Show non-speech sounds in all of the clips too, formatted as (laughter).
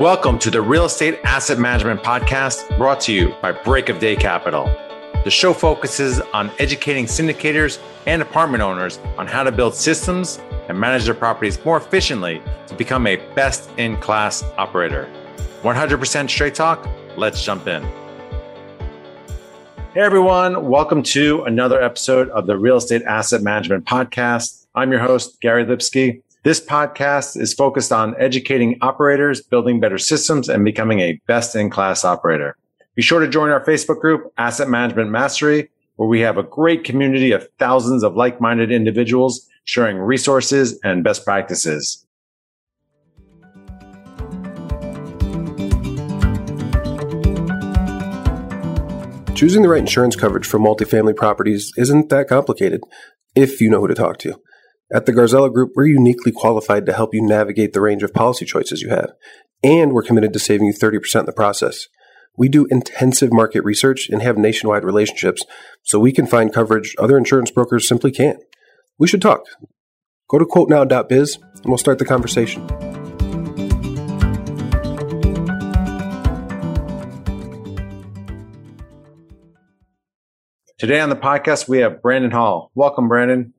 Welcome to the Real Estate Asset Management Podcast brought to you by Break of Day Capital. The show focuses on educating syndicators and apartment owners on how to build systems and manage their properties more efficiently to become a best in class operator. 100% straight talk. Let's jump in. Hey everyone, welcome to another episode of the Real Estate Asset Management Podcast. I'm your host, Gary Lipsky. This podcast is focused on educating operators, building better systems, and becoming a best in class operator. Be sure to join our Facebook group, Asset Management Mastery, where we have a great community of thousands of like minded individuals sharing resources and best practices. Choosing the right insurance coverage for multifamily properties isn't that complicated if you know who to talk to. At the Garzella Group, we're uniquely qualified to help you navigate the range of policy choices you have, and we're committed to saving you 30% in the process. We do intensive market research and have nationwide relationships, so we can find coverage other insurance brokers simply can't. We should talk. Go to quotenow.biz and we'll start the conversation. Today on the podcast, we have Brandon Hall. Welcome, Brandon.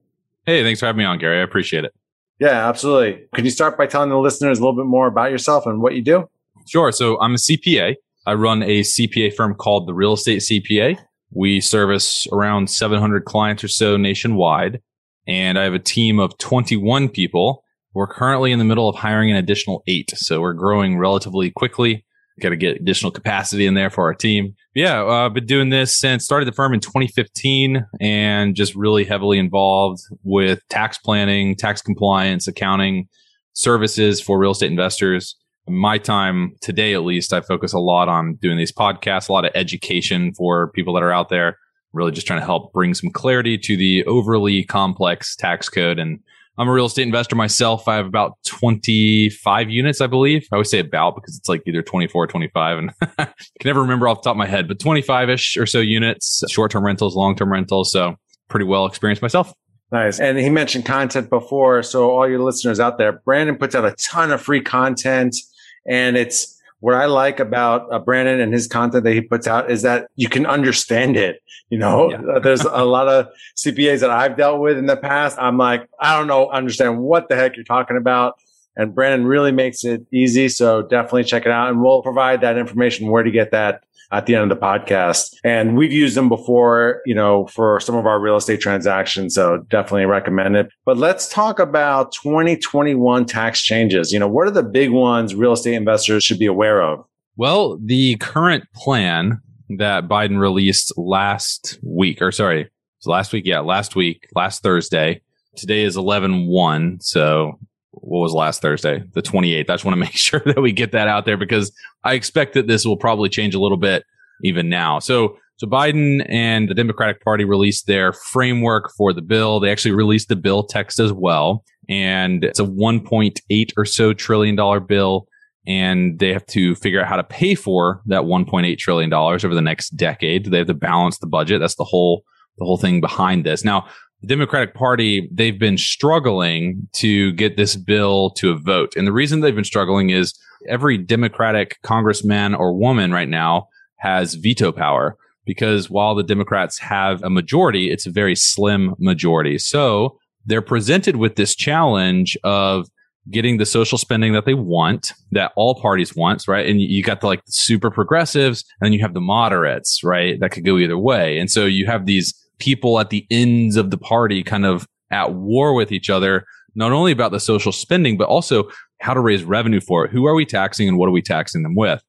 Hey, thanks for having me on, Gary. I appreciate it. Yeah, absolutely. Could you start by telling the listeners a little bit more about yourself and what you do? Sure. So I'm a CPA. I run a CPA firm called the Real Estate CPA. We service around 700 clients or so nationwide. And I have a team of 21 people. We're currently in the middle of hiring an additional eight. So we're growing relatively quickly. Got to get additional capacity in there for our team. Yeah, uh, I've been doing this since started the firm in 2015 and just really heavily involved with tax planning, tax compliance, accounting services for real estate investors. My time today, at least, I focus a lot on doing these podcasts, a lot of education for people that are out there, really just trying to help bring some clarity to the overly complex tax code and I'm a real estate investor myself. I have about 25 units, I believe. I always say about because it's like either 24 or 25 and I (laughs) can never remember off the top of my head, but 25 ish or so units, short term rentals, long term rentals. So pretty well experienced myself. Nice. And he mentioned content before. So all your listeners out there, Brandon puts out a ton of free content and it's, what I like about uh, Brandon and his content that he puts out is that you can understand it. You know, yeah. Uh, there's a lot of CPAs that I've dealt with in the past. I'm like, I don't know, understand what the heck you're talking about. And Brandon really makes it easy. So definitely check it out. And we'll provide that information where to get that at the end of the podcast. And we've used them before, you know, for some of our real estate transactions. So definitely recommend it. But let's talk about 2021 tax changes. You know, what are the big ones real estate investors should be aware of? Well, the current plan that Biden released last week, or sorry, last week. Yeah, last week, last Thursday. Today is 11 1. So what was last Thursday, the 28th. I just want to (laughs) make sure that we get that out there because I expect that this will probably change a little bit even now. So, so Biden and the Democratic Party released their framework for the bill. They actually released the bill text as well. And it's a 1.8 or so trillion dollar bill. And they have to figure out how to pay for that 1.8 trillion dollars over the next decade. They have to balance the budget. That's the whole, the whole thing behind this. Now, the Democratic Party, they've been struggling to get this bill to a vote. And the reason they've been struggling is every Democratic congressman or woman right now has veto power because while the Democrats have a majority, it's a very slim majority. So they're presented with this challenge of getting the social spending that they want, that all parties want, right? And you got the like super progressives and then you have the moderates, right? That could go either way. And so you have these people at the ends of the party kind of at war with each other, not only about the social spending, but also how to raise revenue for it. Who are we taxing and what are we taxing them with?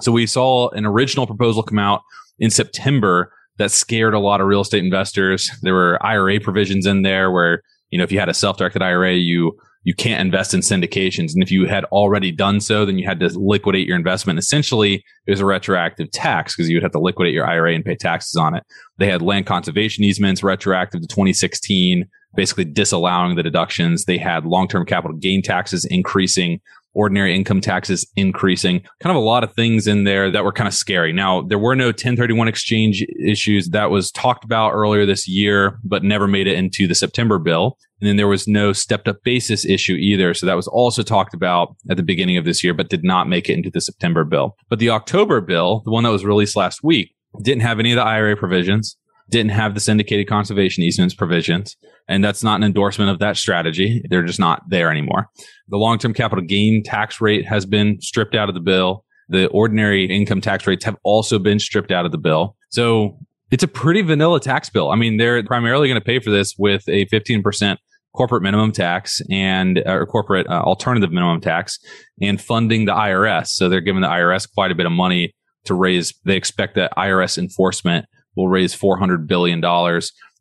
So we saw an original proposal come out in September that scared a lot of real estate investors. There were IRA provisions in there where, you know, if you had a self-directed IRA, you you can't invest in syndications. And if you had already done so, then you had to liquidate your investment. Essentially, it was a retroactive tax because you would have to liquidate your IRA and pay taxes on it. They had land conservation easements retroactive to 2016, basically disallowing the deductions. They had long-term capital gain taxes increasing ordinary income taxes increasing, kind of a lot of things in there that were kind of scary. Now, there were no 1031 exchange issues that was talked about earlier this year, but never made it into the September bill. And then there was no stepped up basis issue either. So that was also talked about at the beginning of this year, but did not make it into the September bill. But the October bill, the one that was released last week, didn't have any of the IRA provisions, didn't have the syndicated conservation easements provisions. And that's not an endorsement of that strategy. They're just not there anymore. The long-term capital gain tax rate has been stripped out of the bill. The ordinary income tax rates have also been stripped out of the bill. So it's a pretty vanilla tax bill. I mean, they're primarily going to pay for this with a 15% corporate minimum tax and or corporate uh, alternative minimum tax and funding the IRS. So they're giving the IRS quite a bit of money to raise. They expect that IRS enforcement will raise $400 billion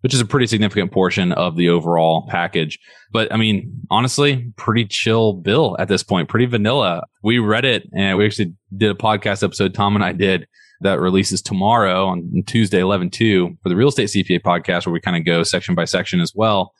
which is a pretty significant portion of the overall package. But I mean, honestly, pretty chill bill at this point, pretty vanilla. We read it and we actually did a podcast episode, Tom and I did, that releases tomorrow on Tuesday, 11 2 for the real estate CPA podcast, where we kind of go section by section as well.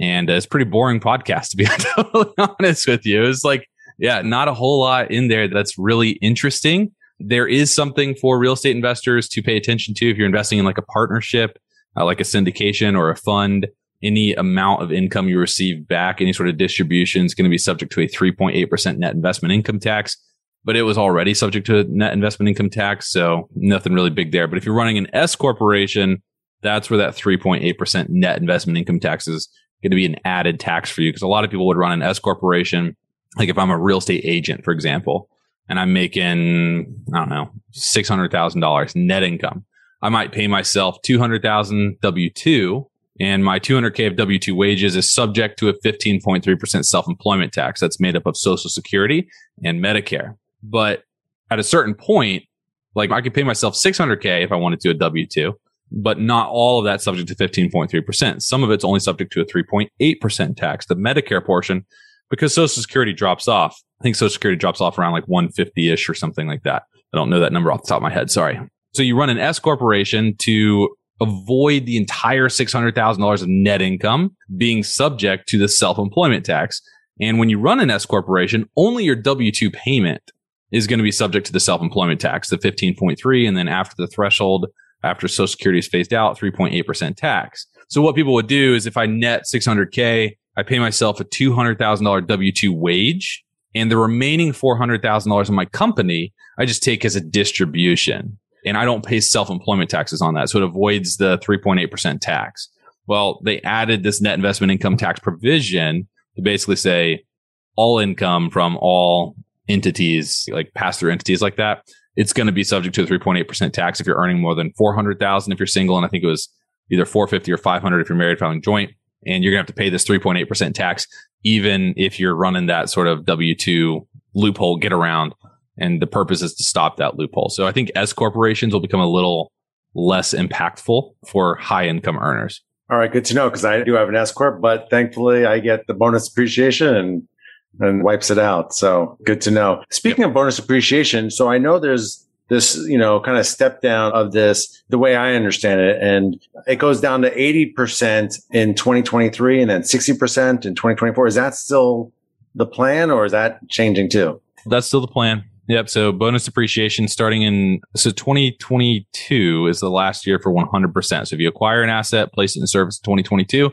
And uh, it's pretty boring podcast, (laughs) to be totally honest with you. It's like, yeah, not a whole lot in there that's really interesting. There is something for real estate investors to pay attention to if you're investing in like a partnership uh, like a syndication or a fund, any amount of income you receive back, any sort of distribution is going to be subject to a 3.8% net investment income tax. But it was already subject to net investment income tax. So nothing really big there. But if you're running an S corporation, that's where that 3.8% net investment income tax is going to be an added tax for you. Because a lot of people would run an S corporation. Like if I'm a real estate agent, for example, and I'm making, I don't know, $600,000 net income. I might pay myself 200,000 W2 and my 200K of W2 wages is subject to a 15.3% self-employment tax that's made up of social security and Medicare. But at a certain point, like I could pay myself 600K if I wanted to a W2, but not all of that subject to 15.3%. Some of it's only subject to a 3.8% tax, the Medicare portion, because social security drops off. I think social security drops off around like 150 ish or something like that. I don't know that number off the top of my head. Sorry. So you run an S corporation to avoid the entire $600,000 of net income being subject to the self-employment tax. And when you run an S corporation, only your W-2 payment is going to be subject to the self-employment tax, the 15.3. And then after the threshold, after social security is phased out, 3.8% tax. So what people would do is if I net 600K, I pay myself a $200,000 W-2 wage and the remaining $400,000 in my company, I just take as a distribution and I don't pay self-employment taxes on that. So it avoids the 3.8% tax. Well, they added this net investment income tax provision to basically say all income from all entities, like pass through entities like that, it's going to be subject to a 3.8% tax if you're earning more than 400,000 if you're single. And I think it was either 450 or 500 if you're married filing joint. And you're to have to pay this 3.8% tax, even if you're running that sort of W2 loophole get around and the purpose is to stop that loophole. So I think S corporations will become a little less impactful for high income earners. All right, good to know because I do have an S corp, but thankfully I get the bonus appreciation and and wipes it out. So good to know. Speaking yep. of bonus appreciation, so I know there's this, you know, kind of step down of this, the way I understand it. And it goes down to 80% in 2023 and then 60% in 2024. Is that still the plan or is that changing too? That's still the plan. Yep. So bonus depreciation starting in so 2022 is the last year for 100%. So if you acquire an asset, place it in service in 2022,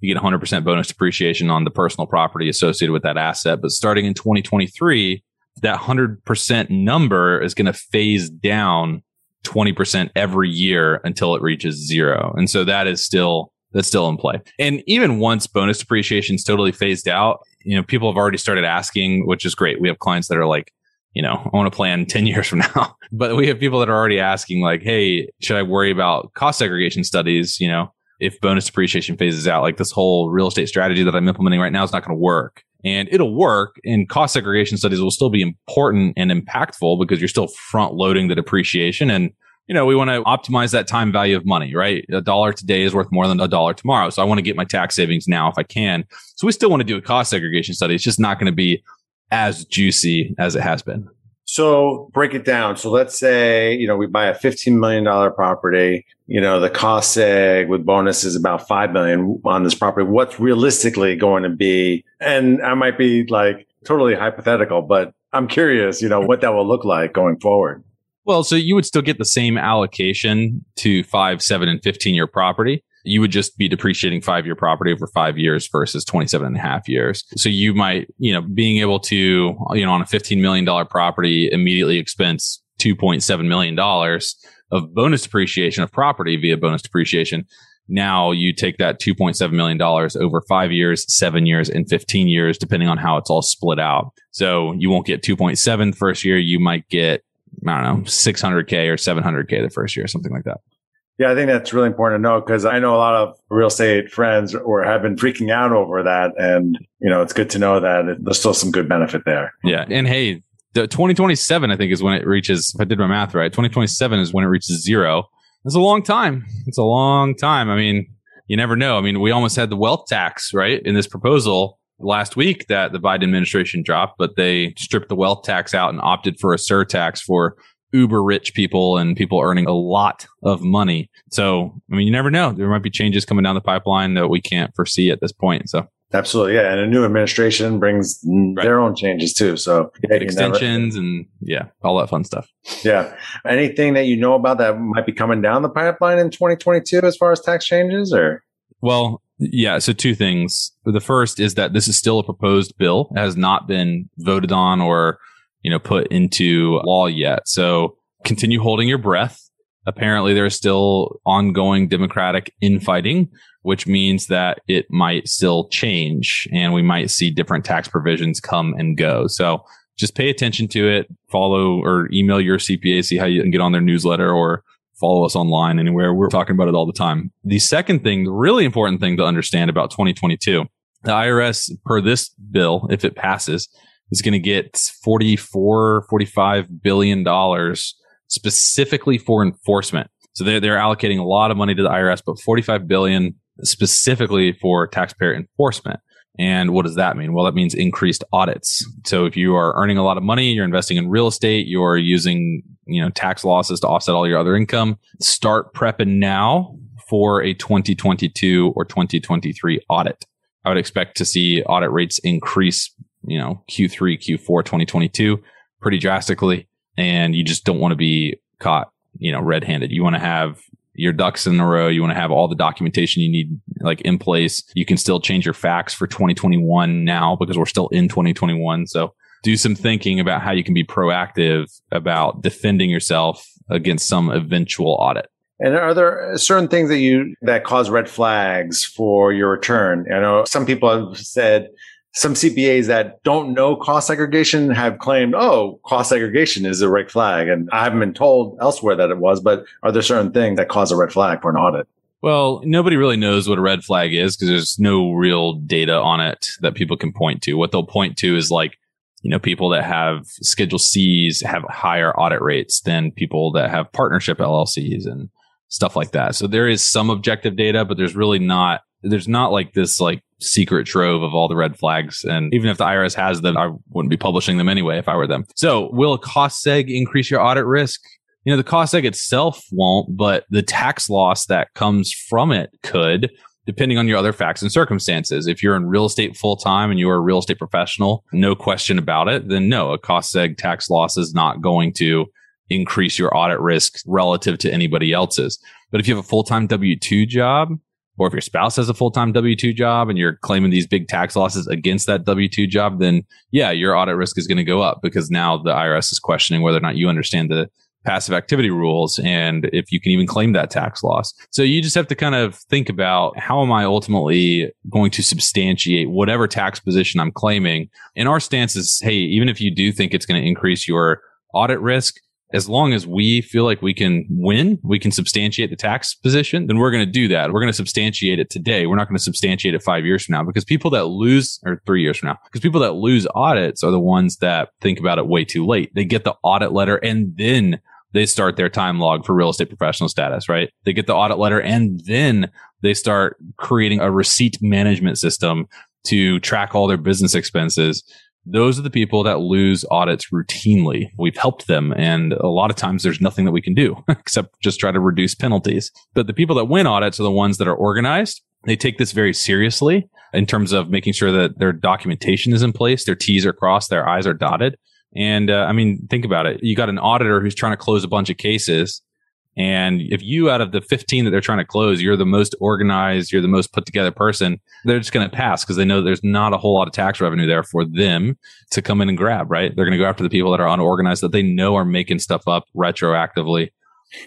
you get 100% bonus depreciation on the personal property associated with that asset. But starting in 2023, that 100% number is going to phase down 20% every year until it reaches zero. And so that is still that's still in play. And even once bonus depreciation is totally phased out, you know, people have already started asking, which is great. We have clients that are like, you know, I want to plan (laughs) 10 years from now. but we have people that are already asking like, Hey, should I worry about cost segregation studies? You know, if bonus depreciation phases out, like this whole real estate strategy that I'm implementing right now is not going to work. And it'll work and cost segregation studies will still be important and impactful because you're still front loading the depreciation. And, you know, we want to optimize that time value of money, right? A dollar today is worth more than a dollar tomorrow. So I want to get my tax savings now if I can. So we still want to do a cost segregation study. It's just not going to be as juicy as it has been. So break it down. So let's say, you know, we buy a $15 million property, you know, the cost seg with bonus is about 5 million on this property. What's realistically going to be? And I might be like totally hypothetical, but I'm curious, you know, what that will look like going forward. Well, so you would still get the same allocation to five, seven, and 15 year property. You would just be depreciating five year property over five years versus 27 and a half years. So you might, you know, being able to, you know, on a $15 million property immediately expense $2.7 million of bonus depreciation of property via bonus depreciation. Now you take that $2.7 million over five years, seven years, and 15 years, depending on how it's all split out. So you won't get 2.7 the first year. You might get I don't know, 600K or 700K the first year, something like that. Yeah, I think that's really important to know because I know a lot of real estate friends or have been freaking out over that. And, you know, it's good to know that there's still some good benefit there. Yeah. And hey, the 2027, I think, is when it reaches, if I did my math right, 2027 is when it reaches zero. It's a long time. It's a long time. I mean, you never know. I mean, we almost had the wealth tax, right, in this proposal last week that the Biden administration dropped, but they stripped the wealth tax out and opted for a surtax for uber rich people and people earning a lot of money. So, I mean, you never know. There might be changes coming down the pipeline that we can't foresee at this point. So, absolutely. Yeah. And a new administration brings right. their own changes too. So, yeah, extensions never, and yeah, all that fun stuff. Yeah. Anything that you know about that might be coming down the pipeline in 2022 as far as tax changes or? Well, yeah. So two things. The first is that this is still a proposed bill, it has not been voted on or, you know, put into law yet. So continue holding your breath. Apparently there's still ongoing democratic infighting, which means that it might still change and we might see different tax provisions come and go. So just pay attention to it, follow or email your CPA, see how you can get on their newsletter or follow us online anywhere. We're talking about it all the time. The second thing, the really important thing to understand about 2022, the IRS per this bill, if it passes, is going to get 44, 45 billion dollars specifically for enforcement. So they're, they're allocating a lot of money to the IRS, but 45 billion specifically for taxpayer enforcement. And what does that mean? Well, that means increased audits. So if you are earning a lot of money, you're investing in real estate, you're using, you know, tax losses to offset all your other income, start prepping now for a 2022 or 2023 audit. I would expect to see audit rates increase, you know, Q3, Q4, 2022 pretty drastically. And you just don't want to be caught, you know, red handed. You want to have your ducks in a row. You want to have all the documentation you need like in place. You can still change your facts for 2021 now because we're still in 2021. So do some thinking about how you can be proactive about defending yourself against some eventual audit. And are there certain things that you that cause red flags for your return? I know some people have said some CPAs that don't know cost segregation have claimed, oh, cost segregation is a red flag. And I haven't been told elsewhere that it was, but are there certain things that cause a red flag for an audit? Well, nobody really knows what a red flag is because there's no real data on it that people can point to. What they'll point to is like, you know, people that have Schedule C's have higher audit rates than people that have partnership LLCs and stuff like that. So there is some objective data, but there's really not, there's not like this like secret trove of all the red flags. And even if the IRS has them, I wouldn't be publishing them anyway if I were them. So will a cost seg increase your audit risk? You know, the cost seg itself won't, but the tax loss that comes from it could, depending on your other facts and circumstances. If you're in real estate full time and you're a real estate professional, no question about it, then no, a cost seg tax loss is not going to increase your audit risk relative to anybody else's. But if you have a full time W 2 job, or if your spouse has a full-time W2 job and you're claiming these big tax losses against that W2 job, then yeah, your audit risk is going to go up because now the IRS is questioning whether or not you understand the passive activity rules and if you can even claim that tax loss. So you just have to kind of think about how am I ultimately going to substantiate whatever tax position I'm claiming? And our stance is, hey, even if you do think it's going to increase your audit risk, as long as we feel like we can win, we can substantiate the tax position, then we're going to do that. We're going to substantiate it today. We're not going to substantiate it five years from now because people that lose, or three years from now, because people that lose audits are the ones that think about it way too late. They get the audit letter and then they start their time log for real estate professional status, right? They get the audit letter and then they start creating a receipt management system to track all their business expenses those are the people that lose audits routinely. We've helped them. And a lot of times there's nothing that we can do (laughs) except just try to reduce penalties. But the people that win audits are the ones that are organized They take this very seriously in terms of making sure that their documentation is in place, their T's are crossed, their I's are dotted. And uh, I mean, think about it. You got an auditor who's trying to close a bunch of cases. And if you, out of the 15 that they're trying to close, you're the most organized, you're the most put together person, they're just going to pass because they know there's not a whole lot of tax revenue there for them to come in and grab, right? They're going to go after the people that are unorganized that they know are making stuff up retroactively.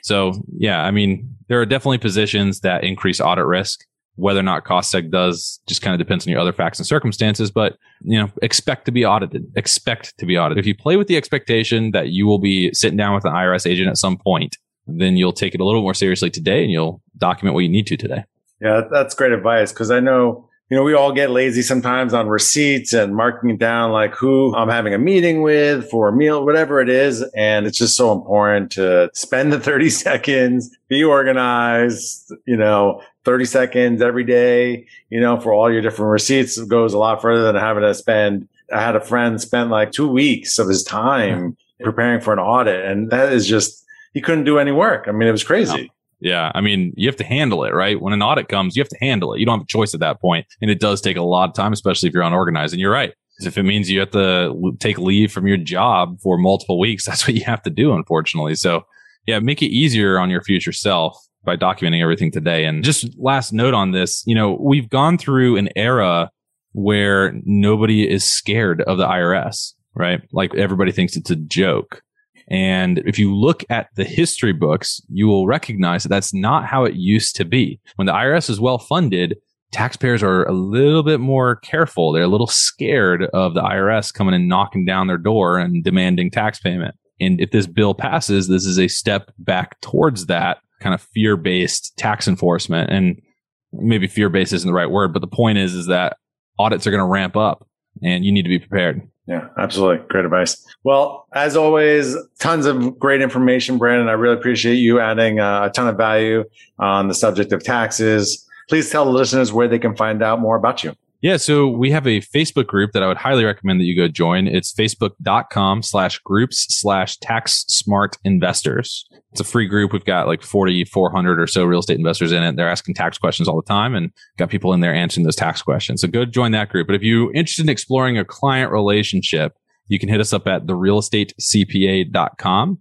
So, yeah, I mean, there are definitely positions that increase audit risk whether or not cost seg does just kind of depends on your other facts and circumstances, but you know, expect to be audited. Expect to be audited. If you play with the expectation that you will be sitting down with an IRS agent at some point, then you'll take it a little more seriously today and you'll document what you need to today. Yeah, that's great advice because I know you know, we all get lazy sometimes on receipts and marking it down like who I'm having a meeting with for a meal, whatever it is. And it's just so important to spend the (laughs) 30 seconds, be organized, you know, 30 seconds every day, you know, for all your different receipts it goes a lot further than having to spend. I had a friend spend like two weeks of his time preparing for an audit. And that is just, he couldn't do any work. I mean, it was crazy. No. Yeah. I mean, you have to handle it, right? When an audit comes, you have to handle it. You don't have a choice at that point. And it does take a lot of time, especially if you're unorganized. And you're right. If it means you have to take leave from your job for multiple weeks, (laughs) that's what you have to do, unfortunately. So yeah, make it easier on your future self by documenting everything today. And just last note on this, you know, we've gone through an era where nobody is scared of the IRS, right? Like everybody thinks it's a joke. And if you look at the history books, you will recognize that that's not how it used to be. When the IRS is well funded, taxpayers are a little bit more careful. They're a little scared of the IRS coming and knocking down their door and demanding tax payment. And if this bill passes, this is a step back towards that kind of fear based tax enforcement. And maybe fear based isn't the right word, but the point is, is that audits are going to ramp up and you need to be prepared. Yeah, absolutely. Great advice. Well, as always, tons of great information, Brandon. I really appreciate you adding uh, a ton of value on the subject of taxes. Please tell the listeners where they can find out more about you. Yeah, so we have a Facebook group that I would highly recommend that you go join. It's facebook.com slash groups slash tax smart investors. It's a free group. We've got like 4,400 or so real estate investors in it. They're asking tax questions all the time and got people in there answering those tax questions. So go join that group. But if you're interested in exploring a client relationship, you can hit us up at therealestatecpa.com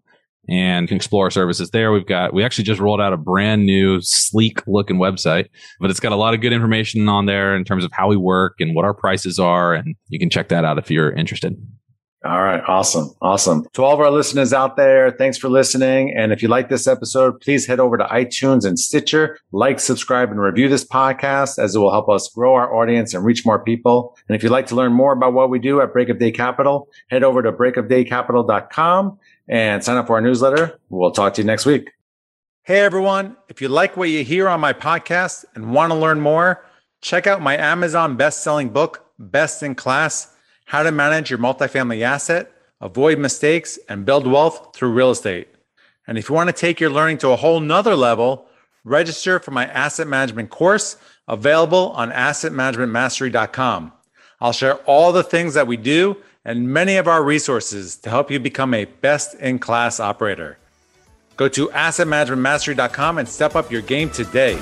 and can explore our services there. We've got, we actually just rolled out a brand new sleek looking website, but it's got a lot of good information on there in terms of how we work and what our prices are. And you can check that out if you're interested. All right. Awesome. Awesome. To all of our listeners out there, thanks for listening. And if you like this episode, please head over to iTunes and Stitcher, like, subscribe, and review this podcast as it will help us grow our audience and reach more people. And if you'd like to learn more about what we do at Break of Day Capital, head over to breakofdaycapital.com and sign up for our newsletter. We'll talk to you next week. Hey, everyone. If you like what you hear on my podcast and want to learn more, check out my Amazon best-selling book, Best in Class how to manage your multifamily asset, avoid mistakes, and build wealth through real estate. And if you want to take your learning to a whole nother level, register for my asset management course available on assetmanagementmastery.com. I'll share all the things that we do and many of our resources to help you become a best in class operator. Go to assetmanagementmastery.com and step up your game today.